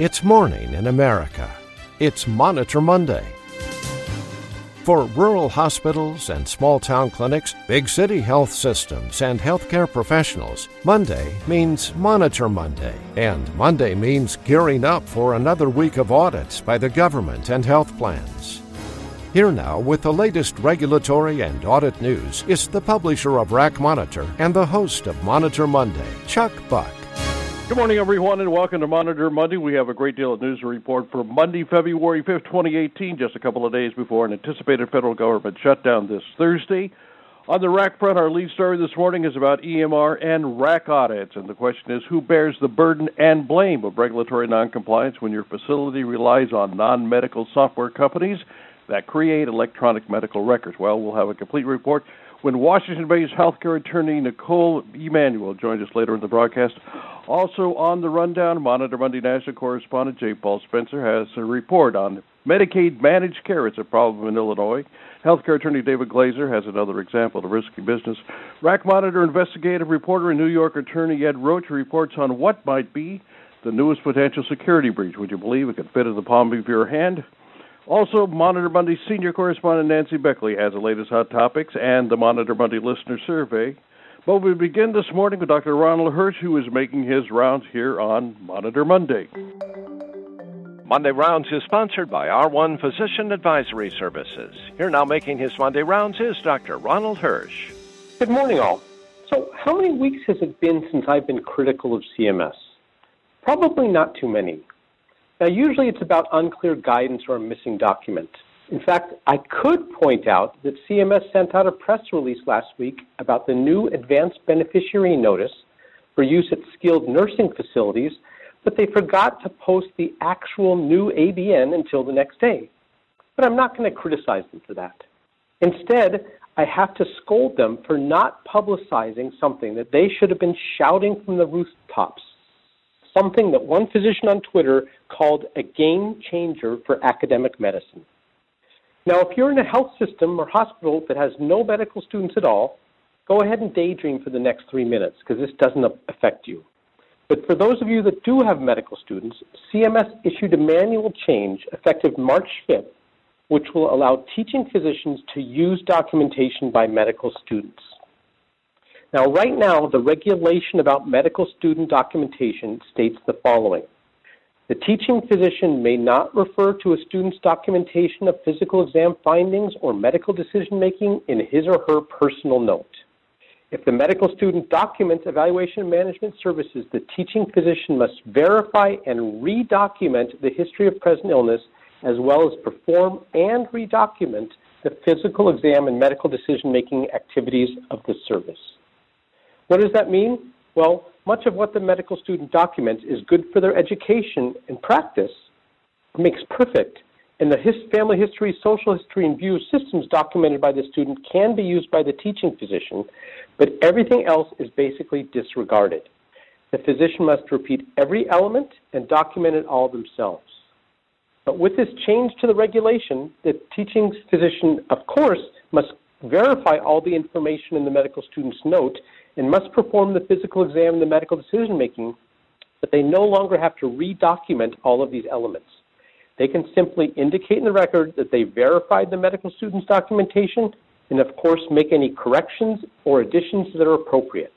It's morning in America. It's Monitor Monday. For rural hospitals and small town clinics, big city health systems, and healthcare professionals, Monday means Monitor Monday. And Monday means gearing up for another week of audits by the government and health plans. Here now with the latest regulatory and audit news is the publisher of RAC Monitor and the host of Monitor Monday, Chuck Buck. Good morning, everyone, and welcome to Monitor Monday. We have a great deal of news to report for Monday, February 5th, 2018, just a couple of days before an anticipated federal government shutdown this Thursday. On the RAC front, our lead story this morning is about EMR and RAC audits, and the question is who bears the burden and blame of regulatory noncompliance when your facility relies on non medical software companies that create electronic medical records? Well, we'll have a complete report when Washington based healthcare attorney Knicole Emanuel joins us later in the broadcast. Also on the rundown, Monitor Monday national correspondent J. Paul Spencer has a report on Medicaid managed care. It's a problem in Illinois. Healthcare attorney David Glaser has another example of a risky business. RAC Monitor investigative reporter and New York attorney Ed Roche reports on what might be the newest potential security breach. Would you believe it could fit in the palm of your hand? Also, Monitor Monday senior correspondent Nancy Beckley has the latest hot topics and the Monitor Monday listener survey. But we begin this morning with Dr. Ronald Hirsch, who is making his rounds here on Monitor Monday. Monday Rounds is sponsored by R1 Physician Advisory Services. Here now making his Monday rounds is Dr. Ronald Hirsch. Good morning, all. So, how many weeks has it been since I've been critical of CMS? Probably not too many. Now, usually it's about unclear guidance or a missing document. In fact, I could point out that CMS sent out a press release last week about the new advanced beneficiary notice for use at skilled nursing facilities, but they forgot to post the actual new ABN until the next day. But I'm not going to criticize them for that. Instead, I have to scold them for not publicizing something that they should have been shouting from the rooftops something that one physician on Twitter called a game changer for academic medicine. Now, if you're in a health system or hospital that has no medical students at all, go ahead and daydream for the next three minutes because this doesn't affect you. But for those of you that do have medical students, CMS issued a manual change effective March 5th, which will allow teaching physicians to use documentation by medical students. Now, right now, the regulation about medical student documentation states the following. The teaching physician may not refer to a student's documentation of physical exam findings or medical decision making in his or her personal note. If the medical student documents evaluation and management services, the teaching physician must verify and redocument the history of present illness as well as perform and redocument the physical exam and medical decision making activities of the service. What does that mean? Well, much of what the medical student documents is good for their education and practice, makes perfect, and the his, family history, social history, and view systems documented by the student can be used by the teaching physician, but everything else is basically disregarded. The physician must repeat every element and document it all themselves. But with this change to the regulation, the teaching physician, of course, must verify all the information in the medical student's note and must perform the physical exam and the medical decision making, but they no longer have to redocument all of these elements. They can simply indicate in the record that they verified the medical student's documentation and, of course, make any corrections or additions that are appropriate.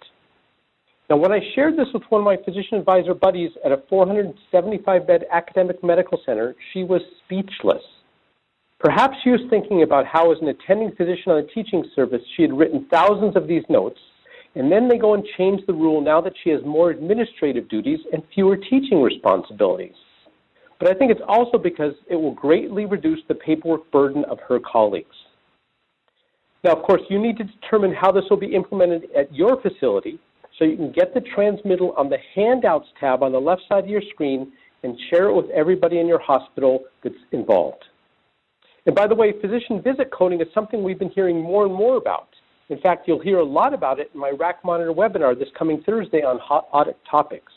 Now, when I shared this with one of my physician advisor buddies at a 475 bed academic medical center, she was speechless. Perhaps she was thinking about how, as an attending physician on a teaching service, she had written thousands of these notes and then they go and change the rule now that she has more administrative duties and fewer teaching responsibilities. But I think it's also because it will greatly reduce the paperwork burden of her colleagues. Now, of course, you need to determine how this will be implemented at your facility so you can get the transmittal on the handouts tab on the left side of your screen and share it with everybody in your hospital that's involved. And by the way, physician visit coding is something we've been hearing more and more about. In fact, you'll hear a lot about it in my RAC Monitor webinar this coming Thursday on hot audit topics.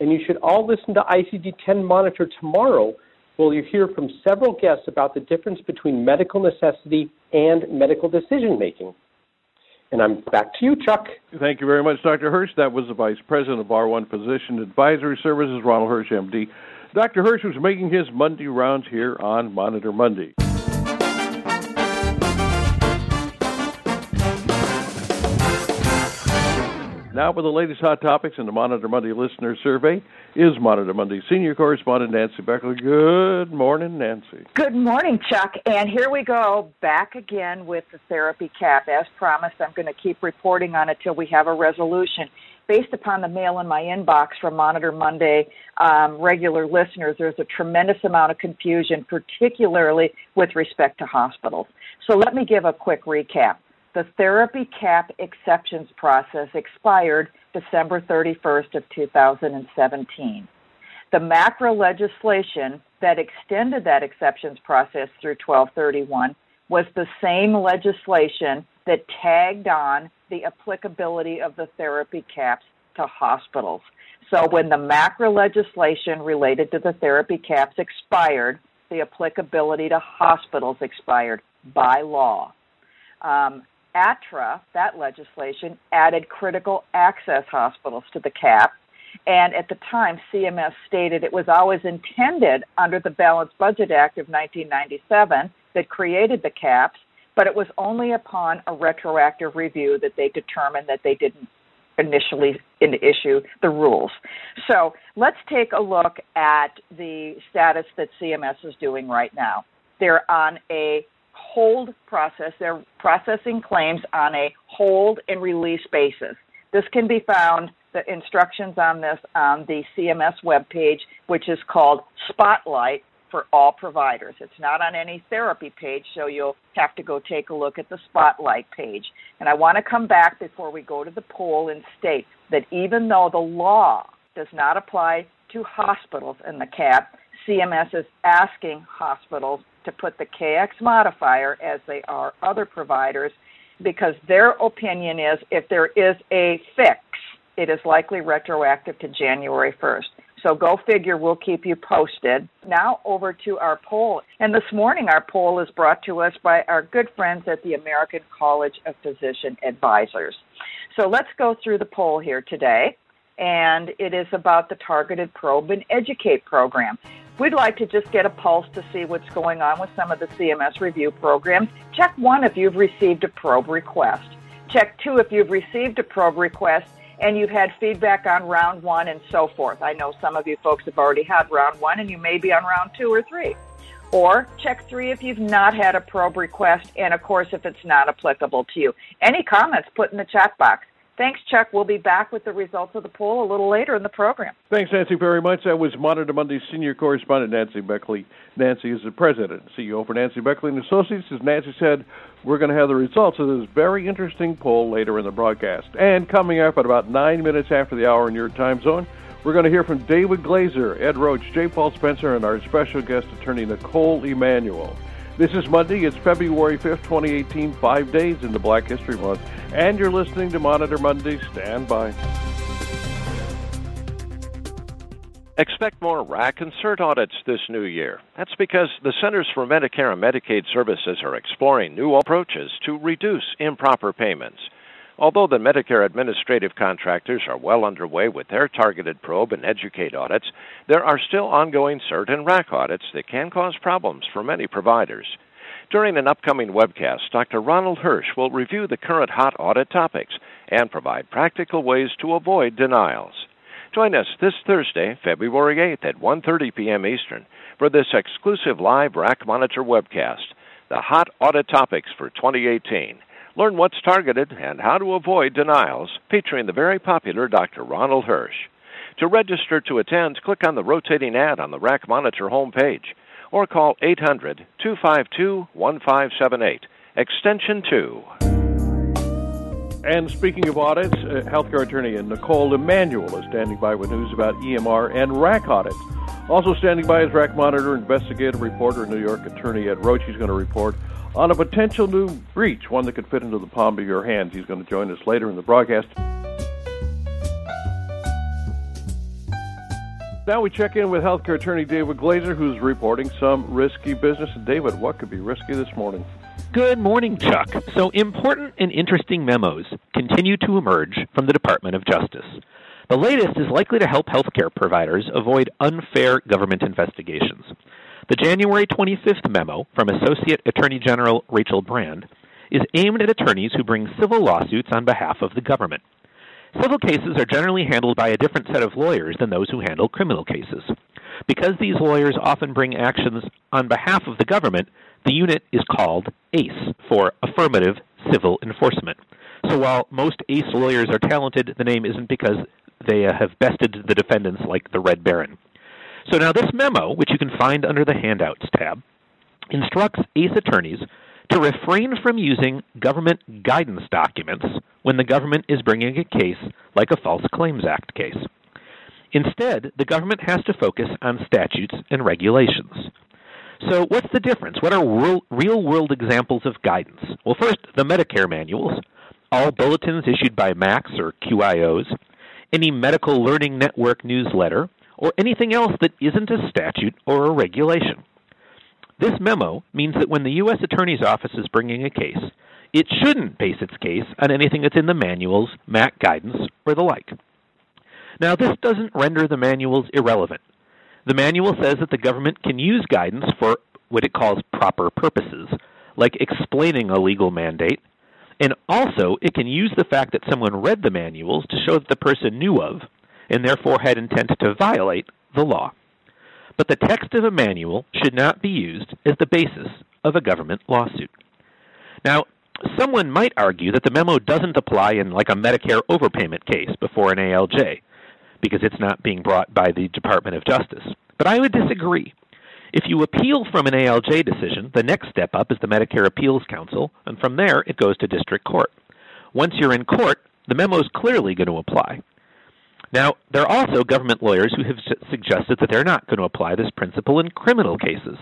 And you should all listen to ICD 10 Monitor tomorrow, where you'll hear from several guests about the difference between medical necessity and medical decision making. And I'm back to you, Chuck. Thank you very much, Dr. Hirsch. That was the Vice President of R1 Physician Advisory Services, Ronald Hirsch, MD. Dr. Hirsch was making his Monday rounds here on Monitor Monday. Now, with the latest hot topics in the Monitor Monday listener survey, is Monitor Monday senior correspondent Nancy Beckley. Good morning, Nancy. Good morning, Chuck. And here we go, back again with the therapy cap. As promised, I'm going to keep reporting on it till we have a resolution. Based upon the mail in my inbox from Monitor Monday um, regular listeners, there's a tremendous amount of confusion, particularly with respect to hospitals. So let me give a quick recap the therapy cap exceptions process expired December 31st of 2017. The MACRA legislation that extended that exceptions process through 1231 was the same legislation that tagged on the applicability of the therapy caps to hospitals. So when the MACRA legislation related to the therapy caps expired, the applicability to hospitals expired by law. Um, ATRA, that legislation, added critical access hospitals to the cap. And at the time, CMS stated it was always intended under the Balanced Budget Act of 1997 that created the caps, but it was only upon a retroactive review that they determined that they didn't initially issue the rules. So let's take a look at the status that CMS is doing right now. They're on a hold process. They're processing claims on a hold and release basis. This can be found, the instructions on this on the CMS webpage, which is called Spotlight for all providers. It's not on any therapy page, so you'll have to go take a look at the Spotlight page. And I want to come back before we go to the poll and state that even though the law does not apply to hospitals in the CAP, CMS is asking hospitals to put the KX modifier as they are other providers because their opinion is if there is a fix, it is likely retroactive to January 1st. So go figure, we'll keep you posted. Now over to our poll. And this morning, our poll is brought to us by our good friends at the American College of Physician Advisors. So let's go through the poll here today. And it is about the Targeted Probe and Educate program. We'd like to just get a pulse to see what's going on with some of the CMS review programs. Check one if you've received a probe request. Check two if you've received a probe request and you've had feedback on round one and so forth. I know some of you folks have already had round one and you may be on round two or three. Or check three if you've not had a probe request and, of course, if it's not applicable to you. Any comments, put in the chat box. Thanks, Chuck. We'll be back with the results of the poll a little later in the program. Thanks, Nancy, very much. That was Monitor Monday's senior correspondent Nancy Beckley. Nancy is the president CEO for Nancy Beckley and Associates. As Nancy said, we're going to have the results of this very interesting poll later in the broadcast. And coming up at about nine minutes after the hour in your time zone, we're going to hear from David Glaser, Ed Roche, J. Paul Spencer, and our special guest attorney Knicole Emanuel. This is Monday. It's February 5th, 2018, five days into Black History Month. And you're listening to Monitor Monday. Stand by. Expect more RAC and CERT audits this new year. That's because the Centers for Medicare and Medicaid Services are exploring new approaches to reduce improper payments. Although the Medicare administrative contractors are well underway with their targeted probe and educate audits, there are still ongoing CERT and RAC audits that can cause problems for many providers. During an upcoming webcast, Dr. Ronald Hirsch will review the current hot audit topics and provide practical ways to avoid denials. Join us this Thursday, February 8th at 1:30 p.m. Eastern for this exclusive live RAC Monitor webcast, the hot audit topics for 2018. Learn what's targeted and how to avoid denials, featuring the very popular Dr. Ronald Hirsch. To register to attend, click on the rotating ad on the RAC Monitor homepage or call 800 252 1578, extension 2. And speaking of audits, uh, healthcare attorney Knicole Emanuel is standing by with news about EMR and RAC audits. Also standing by is RAC Monitor investigative reporter, New York attorney Ed Roche. He's going to report on a potential new breach, one that could fit into the palm of your hands. He's going to join us later in the broadcast. Now we check in with healthcare attorney David Glaser, who's reporting some risky business. David, what could be risky this morning? Good morning, Chuck. So, important and interesting memos continue to emerge from the Department of Justice. The latest is likely to help healthcare providers avoid unfair government investigations. The January 25th memo from Associate Attorney General Rachel Brand is aimed at attorneys who bring civil lawsuits on behalf of the government. Civil cases are generally handled by a different set of lawyers than those who handle criminal cases. Because these lawyers often bring actions on behalf of the government, the unit is called ACE for Affirmative Civil Enforcement. So while most ACE lawyers are talented, the name isn't because they have bested the defendants like the Red Baron. So now this memo, which you can find under the Handouts tab, instructs ACE attorneys to refrain from using government guidance documents when the government is bringing a case like a False Claims Act case. Instead, the government has to focus on statutes and regulations. So, what's the difference? What are real world examples of guidance? Well, first, the Medicare manuals, all bulletins issued by MACs or QIOs, any medical learning network newsletter, or anything else that isn't a statute or a regulation. This memo means that when the U.S. Attorney's Office is bringing a case, it shouldn't base its case on anything that's in the manuals, MAC guidance, or the like. Now, this doesn't render the manuals irrelevant. The manual says that the government can use guidance for what it calls proper purposes, like explaining a legal mandate, and also it can use the fact that someone read the manuals to show that the person knew of, and therefore had intent to violate, the law. But the text of a manual should not be used as the basis of a government lawsuit. Now, someone might argue that the memo doesn't apply in like a Medicare overpayment case before an ALJ because it's not being brought by the Department of Justice. But I would disagree. If you appeal from an ALJ decision, the next step up is the Medicare Appeals Council, and from there it goes to district court. Once you're in court, the memo is clearly going to apply. Now, there are also government lawyers who have suggested that they're not going to apply this principle in criminal cases.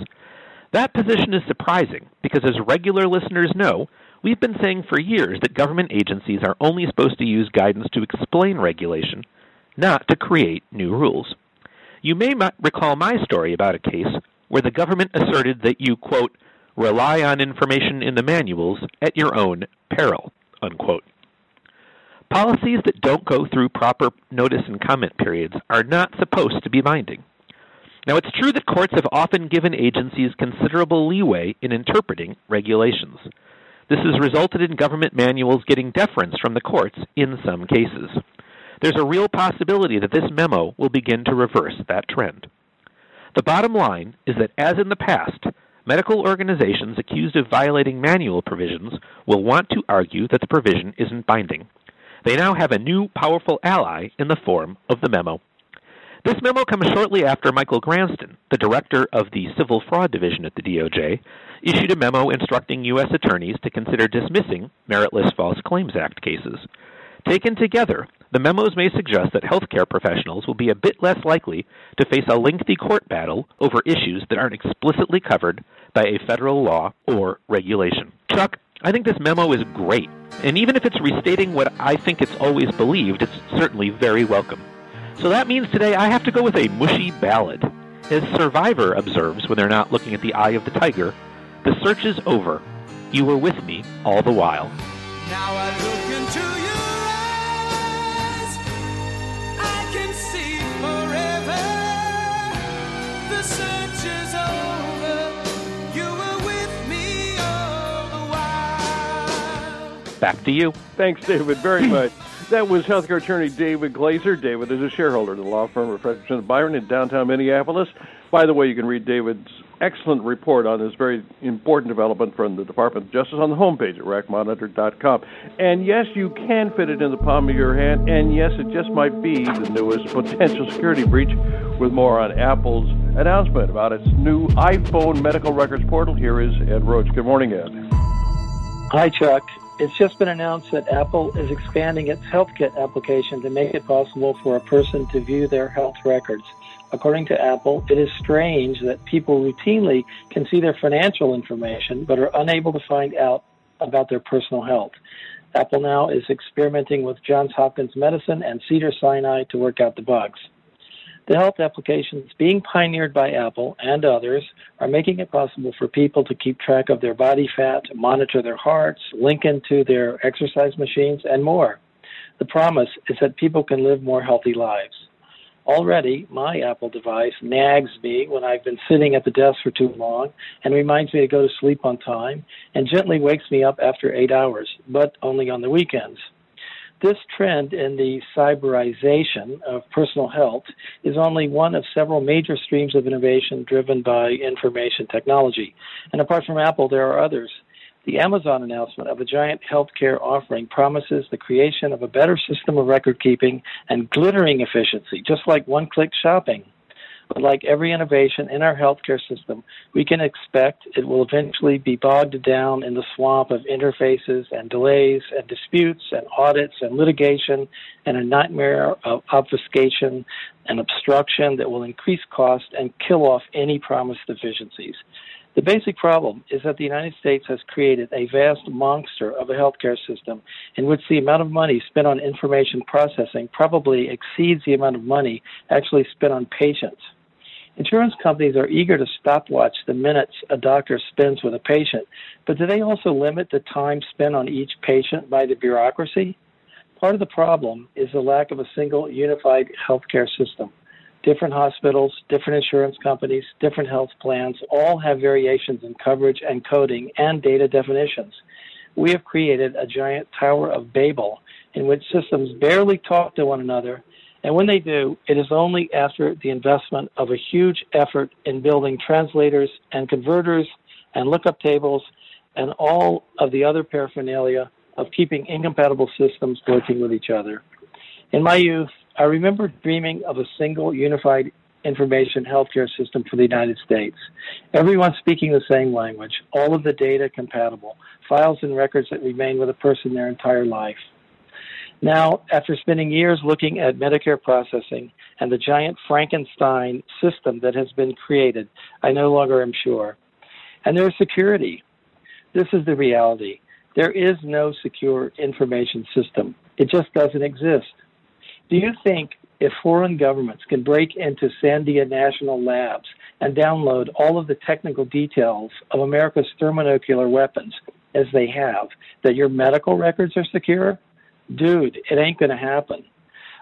That position is surprising because, as regular listeners know, we've been saying for years that government agencies are only supposed to use guidance to explain regulation, not to create new rules. You may recall my story about a case where the government asserted that you, quote, rely on information in the manuals at your own peril, unquote. Policies that don't go through proper notice and comment periods are not supposed to be binding. Now, it's true that courts have often given agencies considerable leeway in interpreting regulations. This has resulted in government manuals getting deference from the courts in some cases. There's a real possibility that this memo will begin to reverse that trend. The bottom line is that, as in the past, medical organizations accused of violating manual provisions will want to argue that the provision isn't binding. They now have a new powerful ally in the form of the memo. This memo comes shortly after Michael Granston, the director of the Civil Fraud Division at the DOJ, issued a memo instructing U.S. attorneys to consider dismissing meritless False Claims Act cases. Taken together, the memos may suggest that healthcare professionals will be a bit less likely to face a lengthy court battle over issues that aren't explicitly covered by a federal law or regulation. Chuck, I think this memo is great, and even if it's restating what I think it's always believed, it's certainly very welcome. So that means today I have to go with a mushy ballad. As Survivor observes when they're not looking at the eye of the tiger, the search is over. You were with me all the while. Now I look into your eyes, I can see forever. The search is over. Back to you. Thanks, David, very much. That was healthcare attorney David Glaser. David is a shareholder of the law firm of Fredrikson Byron in downtown Minneapolis. By the way, you can read David's excellent report on this very important development from the Department of Justice on the homepage at racmonitor.com. And yes, you can fit it in the palm of your hand. And yes, it just might be the newest potential security breach. With more on Apple's announcement about its new iPhone medical records portal, here is Ed Roche. Good morning, Ed. Hi, Chuck. It's just been announced that Apple is expanding its HealthKit application to make it possible for a person to view their health records. According to Apple, it is strange that people routinely can see their financial information but are unable to find out about their personal health. Apple now is experimenting with Johns Hopkins Medicine and Cedar Sinai to work out the bugs. The health applications being pioneered by Apple and others are making it possible for people to keep track of their body fat, monitor their hearts, link into their exercise machines, and more. The promise is that people can live more healthy lives. Already, my Apple device nags me when I've been sitting at the desk for too long and reminds me to go to sleep on time and gently wakes me up after eight hours, but only on the weekends. This trend in the cyberization of personal health is only one of several major streams of innovation driven by information technology. And apart from Apple, there are others. The Amazon announcement of a giant healthcare offering promises the creation of a better system of record keeping and glittering efficiency, just like one click shopping. But like every innovation in our healthcare system, we can expect it will eventually be bogged down in the swamp of interfaces and delays and disputes and audits and litigation and a nightmare of obfuscation and obstruction that will increase cost and kill off any promised efficiencies. The basic problem is that the United States has created a vast monster of a healthcare system in which the amount of money spent on information processing probably exceeds the amount of money actually spent on patients. Insurance companies are eager to stopwatch the minutes a doctor spends with a patient, but do they also limit the time spent on each patient by the bureaucracy? Part of the problem is the lack of a single unified healthcare system. Different hospitals, different insurance companies, different health plans all have variations in coverage and coding and data definitions. We have created a giant Tower of Babel in which systems barely talk to one another, and when they do, it is only after the investment of a huge effort in building translators and converters and lookup tables and all of the other paraphernalia of keeping incompatible systems working with each other. In my youth, I remember dreaming of a single unified information healthcare system for the United States. Everyone speaking the same language, all of the data compatible, files and records that remain with a person their entire life. Now, after spending years looking at Medicare processing and the giant Frankenstein system that has been created, I no longer am sure. And there's security. This is the reality. There is no secure information system. It just doesn't exist. Do you think if foreign governments can break into Sandia National Labs and download all of the technical details of America's thermonuclear weapons, as they have, that your medical records are secure? Dude, it ain't going to happen.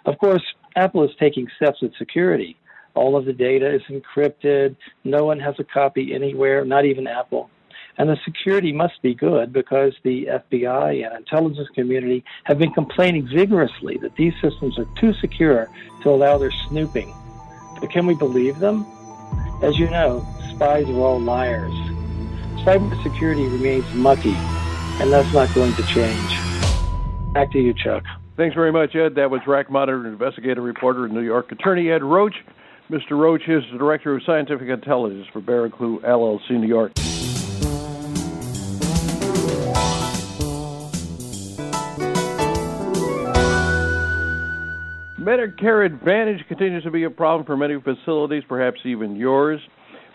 Of course, Apple is taking steps with security. All of the data is encrypted. No one has a copy anywhere, not even Apple. And the security must be good because the FBI and intelligence community have been complaining vigorously that these systems are too secure to allow their snooping. But can we believe them? As you know, spies are all liars. Cybersecurity remains mucky, and that's not going to change. Back to you, Chuck. Thanks very much, Ed. That was RAC Monitor investigative reporter in New York, attorney Ed Roche. Mr. Roche is the director of scientific intelligence for Barraclough LLC, New York. Medicare Advantage continues to be a problem for many facilities, perhaps even yours.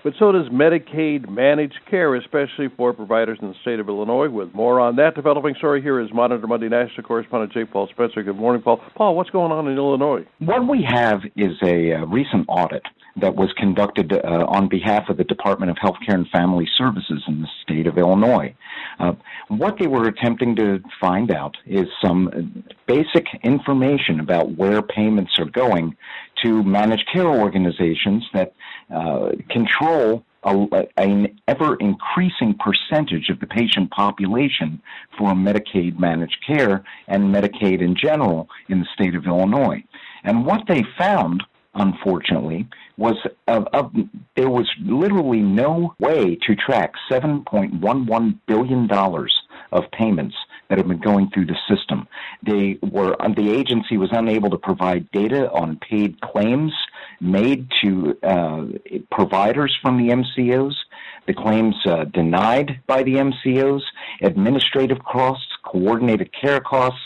But so does Medicaid managed care, especially for providers in the state of Illinois. With more on that developing story, here is Monitor Monday national correspondent J. Paul Spencer. Good morning, Paul. Paul, what's going on in Illinois? What we have is a uh, recent audit that was conducted uh, on behalf of the Department of Healthcare and Family Services in the state of Illinois. Uh, what they were attempting to find out is some basic information about where payments are going to managed care organizations that uh, control a, an ever increasing percentage of the patient population for Medicaid managed care and Medicaid in general in the state of Illinois. And what they found unfortunately, was of, of, there was literally no way to track $7.11 billion of payments that have been going through the system. They were the agency was unable to provide data on paid claims made to uh, providers from the MCOs, the claims uh, denied by the MCOs, administrative costs, coordinated care costs,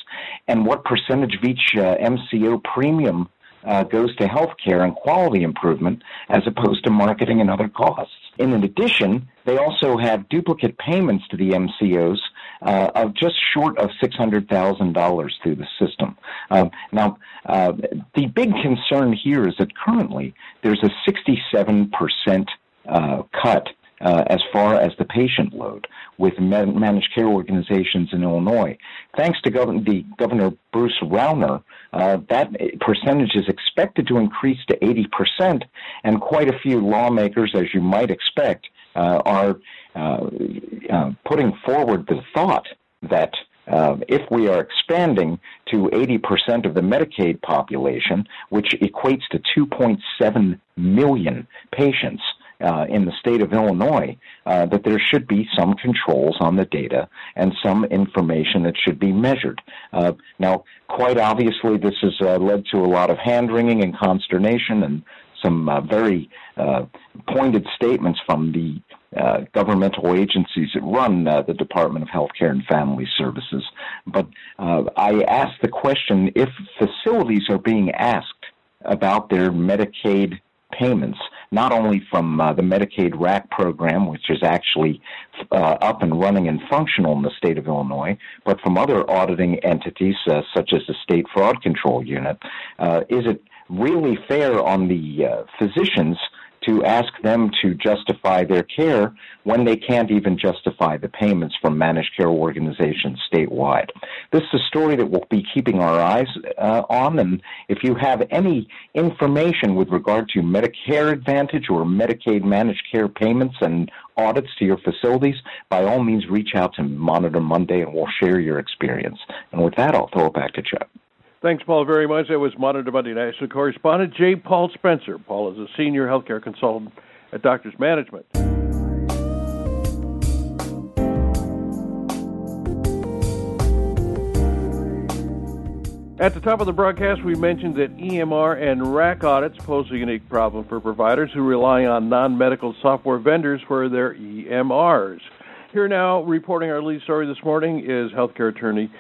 and what percentage of each uh, MCO premium uh, goes to healthcare and quality improvement as opposed to marketing and other costs. in addition, they also have duplicate payments to the MCOs uh, of just short of $600,000 through the system. Um, now, uh, the big concern here is that currently there's a 67% uh, cut uh, as far as the patient load with managed care organizations in Illinois. Thanks to Gov- the Governor Bruce Rauner, uh, that percentage is expected to increase to 80%, and quite a few lawmakers, as you might expect, uh, are uh, uh, putting forward the thought that uh, if we are expanding to 80% of the Medicaid population, which equates to 2.7 million patients uh, in the state of Illinois, uh, that there should be some controls on the data and some information that should be measured. Uh, now, quite obviously, this has uh, led to a lot of hand wringing and consternation and some uh, very uh, pointed statements from the uh, governmental agencies that run uh, the Department of Health Care and Family Services. But uh, I asked the question if facilities are being asked about their Medicaid payments, not only from uh, the Medicaid RAC program, which is actually uh, up and running and functional in the state of Illinois, but from other auditing entities uh, such as the State Fraud Control Unit. is it really fair on the physicians to ask them to justify their care when they can't even justify the payments from managed care organizations statewide. This is a story that we'll be keeping our eyes uh, on, and if you have any information with regard to Medicare Advantage or Medicaid managed care payments and audits to your facilities, by all means reach out to Monitor Monday and we'll share your experience. And with that, I'll throw it back to Chuck. Thanks, Paul, very much. That was Monitor Monday National Correspondent J. Paul Spencer. Paul is a senior healthcare consultant at DoctorsManagement. At the top of the broadcast, we mentioned that EMR and RAC audits pose a unique problem for providers who rely on non medical software vendors for their EMRs. Here now, reporting our lead story this morning is healthcare attorney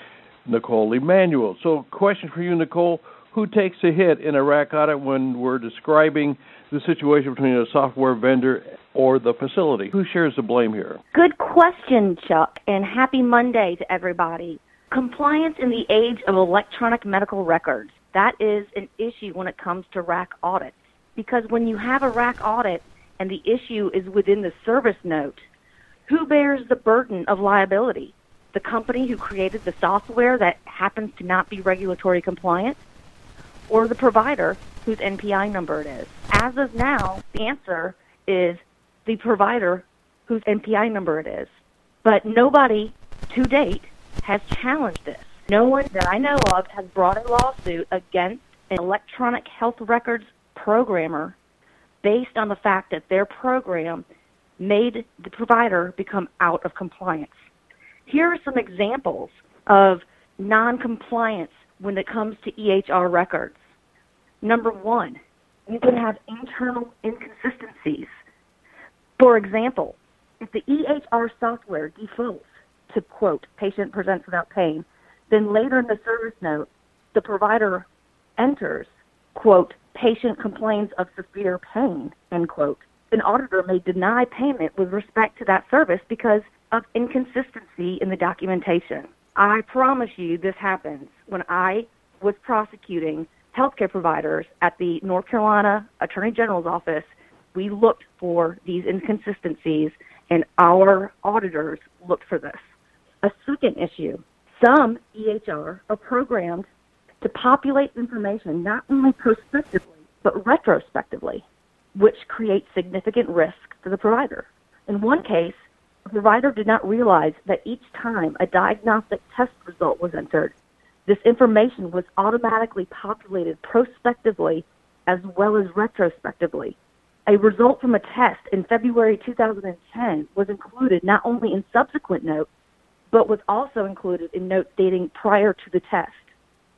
Knicole Emanuel. So, question for you, Knicole: Who takes a hit in a RAC audit when we're describing the situation between a software vendor or the facility? Who shares the blame here? Good question, Chuck, and happy Monday to everybody. Compliance in the age of electronic medical records. That is an issue when it comes to RAC audits. Because when you have a RAC audit and the issue is within the service note, who bears the burden of liability? The company who created the software that happens to not be regulatory compliant, or the provider whose NPI number it is. As of now, the answer is the provider whose NPI number it is. But nobody to date has challenged this. No one that I know of has brought a lawsuit against an electronic health records programmer based on the fact that their program made the provider become out of compliance. Here are some examples of noncompliance when it comes to EHR records. Number one, you can have internal inconsistencies. For example, if the EHR software defaults to quote, patient presents without pain, then later in the service note, the provider enters, quote, patient complains of severe pain, end quote. An auditor may deny payment with respect to that service because of inconsistency in the documentation. I promise you this happens when I was prosecuting healthcare providers at the North Carolina Attorney General's office. We looked for these inconsistencies and our auditors looked for this. A second issue some EHR are programmed to populate information not only prospectively but retrospectively, which creates significant risk to the provider. In one case, the provider did not realize that each time a diagnostic test result was entered, this information was automatically populated prospectively as well as retrospectively. A result from a test in February 2010 was included not only in subsequent notes, but was also included in notes dating prior to the test.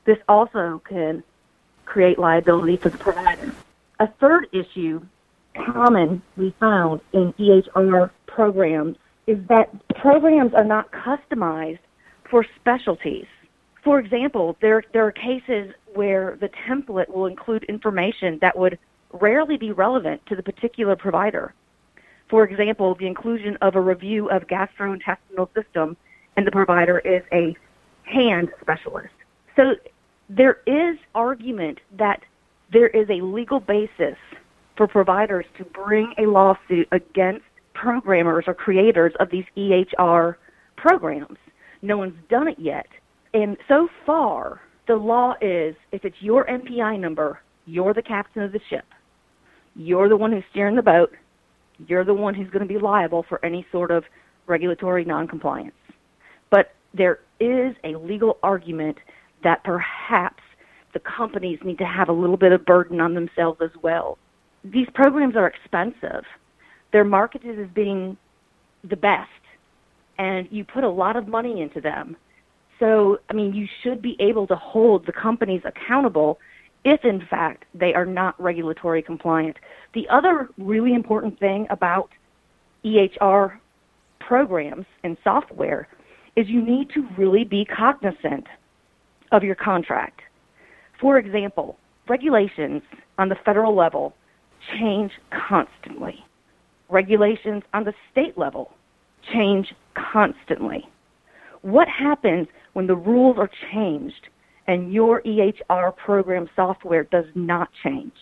This also can create liability for the provider. A third issue common we found in EHR programs is that programs are not customized for specialties. For example, there, there are cases where the template will include information that would rarely be relevant to the particular provider. For example, the inclusion of a review of gastrointestinal system and the provider is a hand specialist. So there is argument that there is a legal basis for providers to bring a lawsuit against programmers or creators of these EHR programs. No one's done it yet. And so far, the law is if it's your NPI number, you're the captain of the ship. You're the one who's steering the boat. You're the one who's going to be liable for any sort of regulatory noncompliance. But there is a legal argument that perhaps the companies need to have a little bit of burden on themselves as well. These programs are expensive. They're marketed as being the best, and you put a lot of money into them. So, I mean, you should be able to hold the companies accountable if, in fact, they are not regulatory compliant. The other really important thing about EHR programs and software is you need to really be cognizant of your contract. For example, regulations on the federal level change constantly. Regulations on the state level change constantly. What happens when the rules are changed and your EHR program software does not change?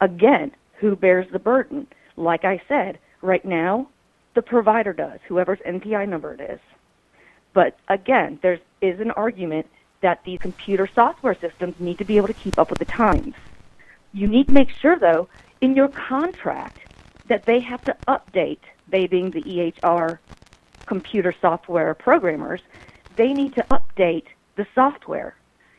Again, who bears the burden? Like I said, right now, the provider does, whoever's NPI number it is. But again, there is an argument that these computer software systems need to be able to keep up with the times. You need to make sure, though, in your contract that they have to update, they being the EHR computer software programmers, they need to update the software.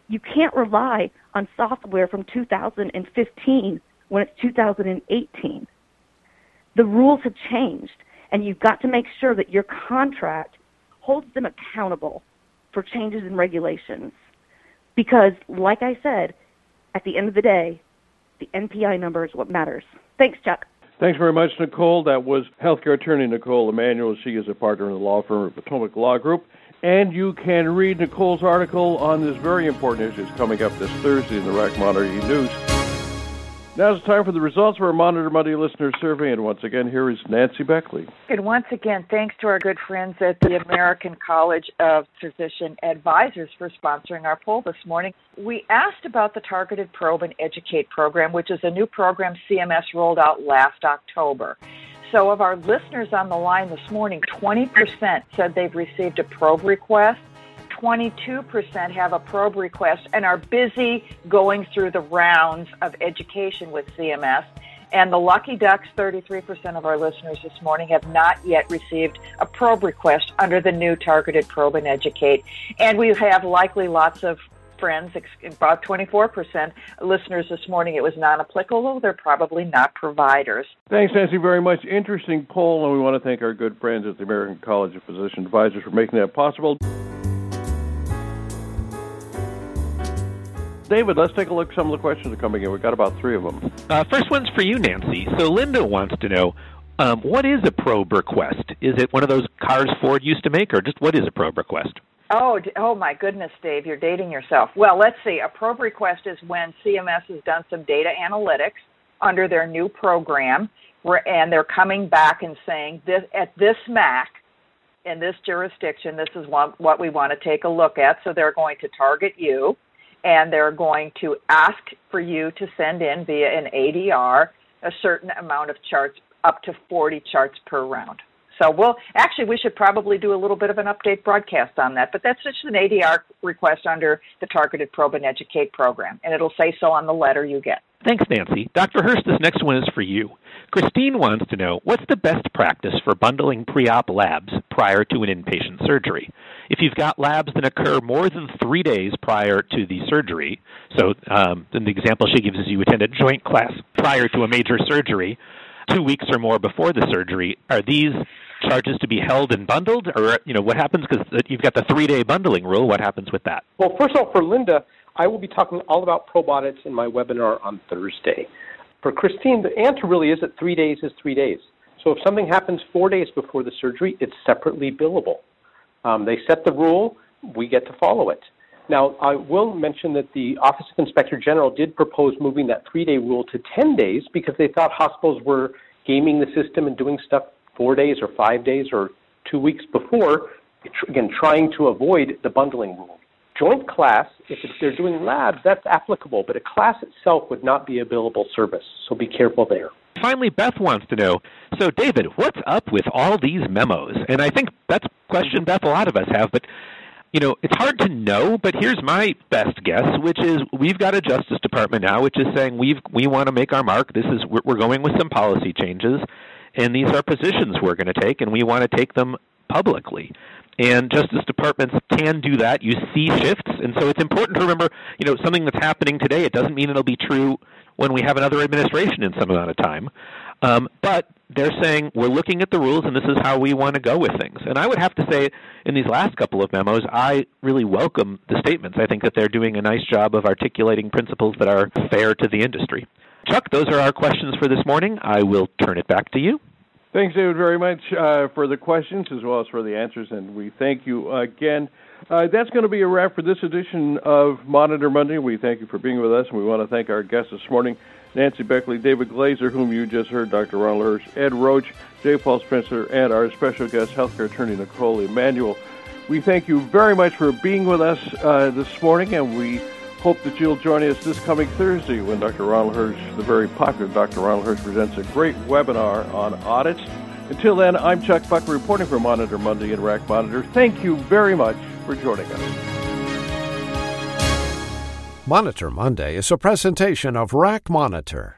You can't rely on software from 2015 when it's 2018. The rules have changed, and you've got to make sure that your contract holds them accountable for changes in regulations. Because, like I said, at the end of the day, the NPI number is what matters. Thanks, Chuck. Thanks very much, Knicole. That was healthcare attorney Knicole Emanuel. She is a partner in the law firm of Potomac Law Group. And you can read Knicole's article on this very important issue. It's coming up this Thursday in the RAC Monitor News. Now it's time for the results of our Monitor Monday listener survey. And once again, here is Nancy Beckley. And once again, thanks to our good friends at the American College of Physician Advisors for sponsoring our poll this morning. We asked about the Targeted Probe and Educate program, which is a new program CMS rolled out last October. So, of our listeners on the line this morning, 20% said they've received a probe request. 22% have a probe request and are busy going through the rounds of education with CMS. And the lucky ducks, 33% of our listeners this morning, have not yet received a probe request under the new targeted probe and educate. And we have likely lots of friends, about 24% listeners this morning, it was non applicable. They're probably not providers. Thanks, Nancy, very much. Interesting poll, and we want to thank our good friends at the American College of Physician Advisors for making that possible. David, let's take a look at some of the questions that are coming in. We've got about three of them. Uh, first one's for you, Nancy. So Linda wants to know um, what is a probe request? Is it one of those cars Ford used to make, or just what is a probe request? Oh, oh my goodness, Dave, you're dating yourself. Well, let's see. A probe request is when CMS has done some data analytics under their new program, and they're coming back and saying this at this MAC in this jurisdiction, this is what, what we want to take a look at. So they're going to target you and they're going to ask for you to send in via an ADR a certain amount of charts, up to 40 charts per round. So we'll actually we should probably do a little bit of an update broadcast on that, but that's just an ADR request under the Targeted Probe and Educate program, and it'll say so on the letter you get. Thanks, Nancy. Dr. Hirsch, this next one is for you. Christine wants to know what's the best practice for bundling pre op labs prior to an inpatient surgery? If you've got labs that occur more than three days prior to the surgery, so um, the example she gives is you attend a joint class prior to a major surgery, two weeks or more before the surgery, are these charges to be held and bundled, or you know what happens because you've got the three-day bundling rule? What happens with that? Well, first of all, for Linda, I will be talking all about probiotics in my webinar on Thursday. For Christine, the answer really is that three days is three days. So if something happens four days before the surgery, it's separately billable. Um, they set the rule, we get to follow it. Now, I will mention that the Office of Inspector General did propose moving that three day rule to 10 days because they thought hospitals were gaming the system and doing stuff four days or five days or two weeks before, again, trying to avoid the bundling rule. Joint class, if they're doing labs, that's applicable, but a class itself would not be a billable service, so be careful there. Finally, Beth wants to know so, David, what's up with all these memos? And I think that's a question, Beth, a lot of us have, but you know, it's hard to know, but here's my best guess, which is we've got a Justice Department now, which is saying we've we want to make our mark. This is we're, we're going with some policy changes, and these are positions we're going to take, and we want to take them publicly. And Justice Departments can do that. You see shifts, and so it's important to remember, you know, something that's happening today. It doesn't mean it'll be true when we have another administration in some amount of time. Um, but they're saying we're looking at the rules and this is how we want to go with things. And I would have to say, in these last couple of memos, I really welcome the statements. I think that they're doing a nice job of articulating principles that are fair to the industry. Chuck, those are our questions for this morning. I will turn it back to you. Thanks, David, very much uh, for the questions as well as for the answers, and we thank you again. Uh, that's going to be a wrap for this edition of Monitor Monday. We thank you for being with us, and we want to thank our guests this morning. Nancy Beckley, David Glaser, whom you just heard, Dr. Ronald Hirsch, Ed Roche, J. Paul Spencer, and our special guest, healthcare attorney Knicole Emanuel. We thank you very much for being with us uh, this morning, and we hope that you'll join us this coming Thursday when Dr. Ronald Hirsch, the very popular Dr. Ronald Hirsch, presents a great webinar on audits. Until then, I'm Chuck Buck reporting for Monitor Monday and RAC Monitor. Thank you very much for joining us. Monitor Monday is a presentation of RAC Monitor.